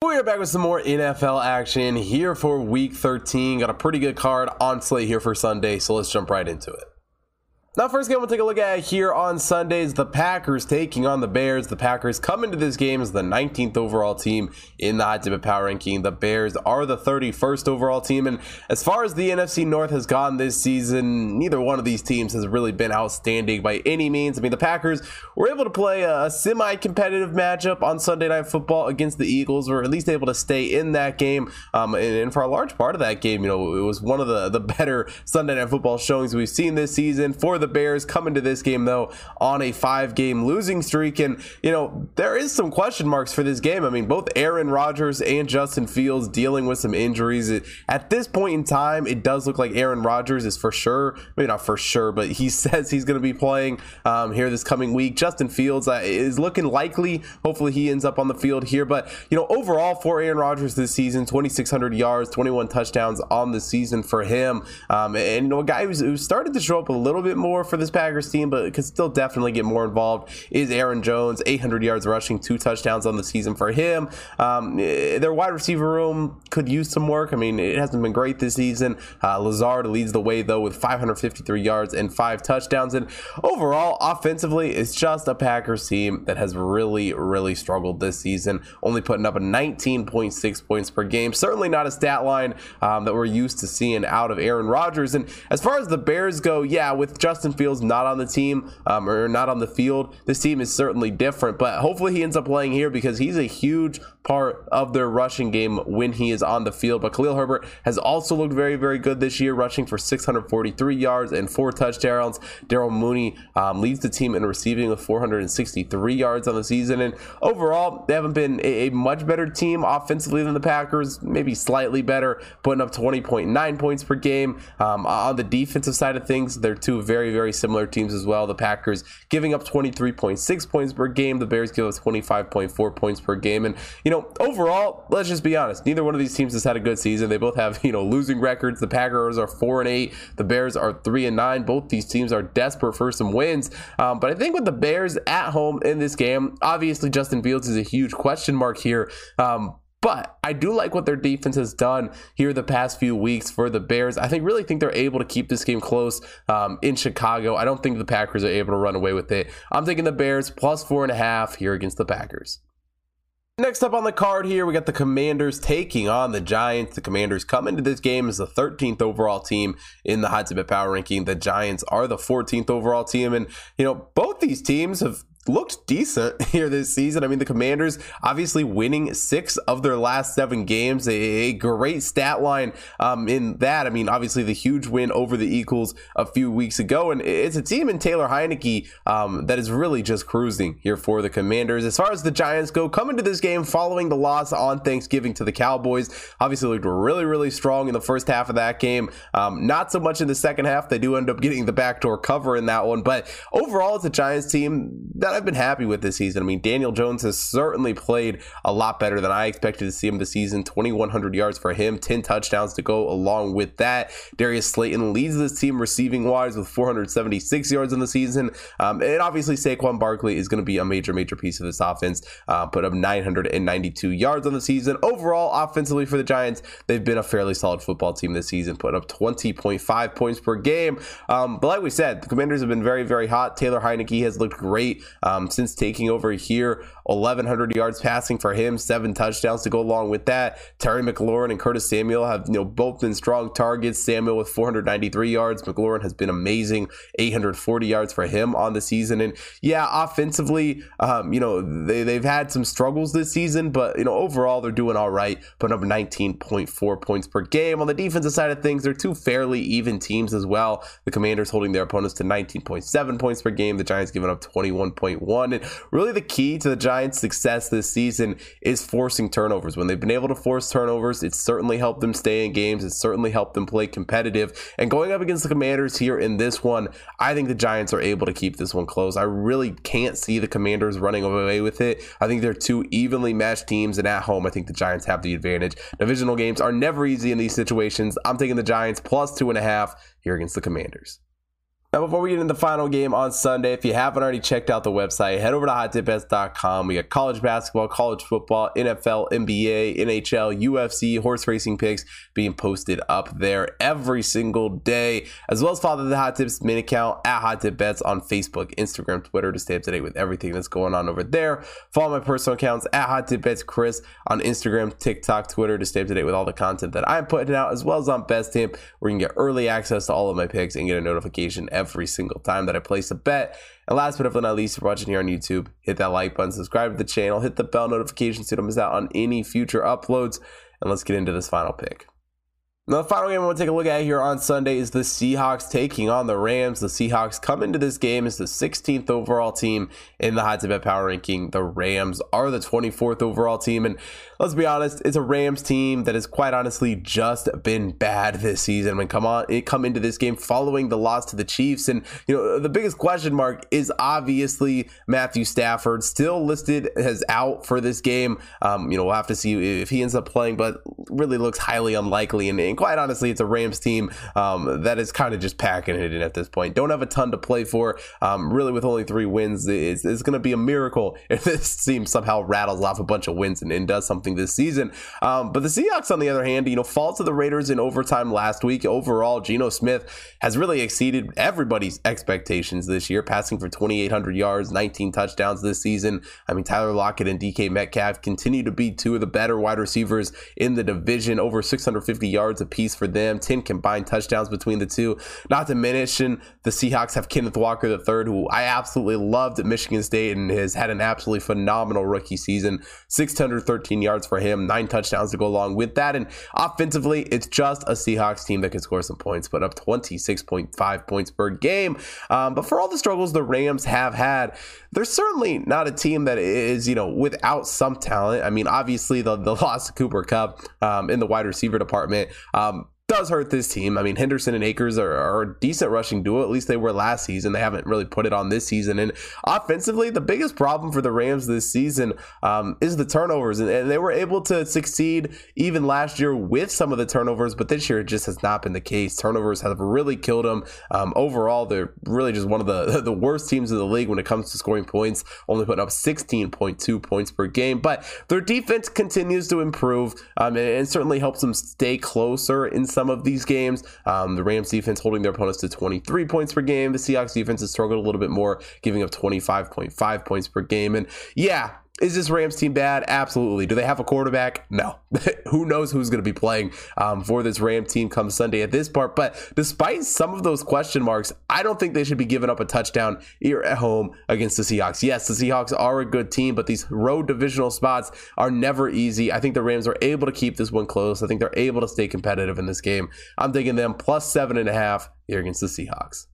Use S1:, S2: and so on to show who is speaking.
S1: We're back with some more NFL action here for week 13. Got a pretty good card on slate here for Sunday, so let's jump right into it. Now, first game we'll take a look at here on Sundays, the Packers taking on the Bears. The Packers come into this game as the 19th overall team in the Hot Tip Power Ranking. The Bears are the 31st overall team. And as far as the NFC North has gone this season, neither one of these teams has really been outstanding by any means. I mean, the Packers were able to play a semi competitive matchup on Sunday Night Football against the Eagles, or at least able to stay in that game. Um, and, and, for a large part of that game, you know, it was one of the, the better Sunday Night Football showings we've seen this season for the Bears coming to this game though on a five game losing streak. And, you know, there is some question marks for this game. I mean, both Aaron Rodgers and Justin Fields dealing with some injuries. At this point in time, it does look like Aaron Rodgers is for sure, maybe not for sure, but he says he's going to be playing um, here this coming week. Justin Fields uh, is looking likely. Hopefully he ends up on the field here. But, you know, overall for Aaron Rodgers this season, 2,600 yards, 21 touchdowns on the season for him. Um, and, you know, a guy who's, who started to show up a little bit more for this Packers team, but could still definitely get more involved, is Aaron Jones. 800 yards rushing, two touchdowns on the season for him. Um, eh, their wide receiver room could use some work. I mean, it hasn't been great this season. Uh, Lazard leads the way, though, with 553 yards and five touchdowns. And overall, offensively, it's just a Packers team that has really, really struggled this season, only putting up a 19.6 points per game. Certainly not a stat line um, that we're used to seeing out of Aaron Rodgers. And as far as the Bears go, yeah, with Justin Fields not on the team um, or not on the field, this team is certainly different. But hopefully he ends up playing here because he's a huge part of their rushing game when he is on the field. But Khalil Herbert has also looked very, very good this year, rushing for 643 yards and four touchdowns. Darnell Mooney um, leads the team in receiving with 463 yards on the season. And overall, they haven't been a, a much better team offensively than the Packers, maybe slightly better, putting up 20.9 points per game. Um, on the defensive side of things, they're two very, very similar teams as well. The Packers giving up 23.6 points per game. The Bears give up 25.4 points per game. And, you know, overall, let's just be honest. Neither one of these teams has had a good season. They both have, you know, losing records. The Packers are 4 and 8. The Bears are 3 and 9. Both these teams are desperate for some wins. Um, but I think with the Bears at home in this game, obviously Justin Fields is a huge question mark here. Um, but I do like what their defense has done here the past few weeks for the Bears. I think really think they're able to keep this game close um, in Chicago. I don't think the Packers are able to run away with it. I'm taking the Bears plus four and a half here against the Packers. Next up on the card here, we got the Commanders taking on the Giants. The Commanders come into this game as the 13th overall team in the Hot Tip Power Ranking. The Giants are the 14th overall team, and you know both these teams have looked decent here this season. I mean, the Commanders obviously winning six of their last seven games, a, a great stat line um, in that. I mean, obviously the huge win over the Eagles a few weeks ago, and it's a team in Taylor Heinicke um, that is really just cruising here for the Commanders. As far as the Giants go, coming to this game following the loss on Thanksgiving to the Cowboys, obviously looked really, really strong in the first half of that game. Um, not so much in the second half. They do end up getting the backdoor cover in that one, but overall, it's a Giants team that I've been happy with this season. I mean, Daniel Jones has certainly played a lot better than I expected to see him this season. 2,100 yards for him, 10 touchdowns to go along with that. Darius Slayton leads this team receiving wise with 476 yards in the season. Um, and obviously, Saquon Barkley is going to be a major, major piece of this offense. Uh, put up 992 yards on the season. Overall, offensively for the Giants, they've been a fairly solid football team this season, putting up 20.5 points per game. Um, but like we said, the Commanders have been very, very hot. Taylor Heinicke has looked great um, since taking over here. 1,100 yards passing for him, seven touchdowns to go along with that. Terry McLaurin and Curtis Samuel have you know both been strong targets. Samuel with 493 yards. McLaurin has been amazing, 840 yards for him on the season. And yeah, offensively, um, you know they they've had some struggles this season, but you know overall they're doing all right. But up 19.4 points per game on the defensive side of things, they're two fairly even teams as well. The Commanders holding their opponents to 19.7 points per game. The Giants giving up 21 points 1.1. And really, the key to the Giants' success this season is forcing turnovers. When they've been able to force turnovers, it's certainly helped them stay in games. It's certainly helped them play competitive. And going up against the Commanders here in this one, I think the Giants are able to keep this one close. I really can't see the Commanders running away with it. I think they're two evenly matched teams, and at home, I think the Giants have the advantage. Divisional games are never easy in these situations. I'm taking the Giants plus two and a half here against the Commanders. Now, before we get into the final game on Sunday, if you haven't already checked out the website, head over to hottipbets.com. We got college basketball, college football, NFL, NBA, NHL, UFC, horse racing picks being posted up there every single day, as well as follow the Hot Tips main account at Hot Tip Bets on Facebook, Instagram, Twitter to stay up to date with everything that's going on over there. Follow my personal accounts at Hot Tip Bets Chris on Instagram, TikTok, Twitter to stay up to date with all the content that I'm putting out, as well as on Best Tip, where you can get early access to all of my picks and get a notification every single time that I place a bet. And last but not least, if you're watching here on YouTube, hit that like button, subscribe to the channel, hit the bell notification so you don't miss out on any future uploads. And let's get into this final pick. Now, the final game I want to take a look at here on Sunday is the Seahawks taking on the Rams. The Seahawks come into this game as the 16th overall team in the Hot Bet Power Ranking. The Rams are the 24th overall team. And let's be honest, it's a Rams team that has quite honestly just been bad this season. when come on, it come into this game following the loss to the Chiefs. And, you know, the biggest question mark is obviously Matthew Stafford, still listed as out for this game. Um, you know, we'll have to see if he ends up playing, but really looks highly unlikely. And quite honestly, it's a Rams team um, that is kind of just packing it in at this point. Don't have a ton to play for. Um, really, with only three wins, it's, it's going to be a miracle if this team somehow rattles off a bunch of wins and, and does something this season. Um, but the Seahawks, on the other hand, you know, fall to the Raiders in overtime last week. Overall, Geno Smith has really exceeded everybody's expectations this year, passing for 2,800 yards, 19 touchdowns this season. I mean, Tyler Lockett and DK Metcalf continue to be two of the better wide receivers in the division, over 650 yards apiece for them, 10 combined touchdowns between the two. Not to mention, the Seahawks have Kenneth Walker III, who I absolutely loved at Michigan State and has had an absolutely phenomenal rookie season. 613 yards for him, nine touchdowns to go along with that. And offensively, it's just a Seahawks team that can score some points, but up 26.5 points per game. Um, but for all the struggles the Rams have had, they're certainly not a team that is, you know, without some talent. I mean, obviously, the, the loss to Cooper Kupp um, in the wide receiver department. Um, does hurt this team. I mean, Henderson and Akers are, are, a decent rushing duo. At least they were last season. They haven't really put it on this season. And offensively, the biggest problem for the Rams this season um, is the turnovers. And, and, they were able to succeed even last year with some of the turnovers, but this year it just has not been the case. Turnovers have really killed them. Um, overall, they're really just one of the, the worst teams in the league when it comes to scoring points, only putting up 16.2 points per game. But their defense continues to improve um, and, and certainly helps them stay closer in some of these games. Um, the Rams defense holding their opponents to 23 points per game. The Seahawks defense has struggled a little bit more, giving up 25.5 points per game. And yeah, is this Rams team bad? Absolutely. Do they have a quarterback? No. Who knows who's going to be playing um, for this Ram team come Sunday at this part? But despite some of those question marks, I don't think they should be giving up a touchdown here at home against the Seahawks. Yes, the Seahawks are a good team, but these road divisional spots are never easy. I think the Rams are able to keep this one close. I think they're able to stay competitive in this game. I'm taking them plus seven and a half here against the Seahawks.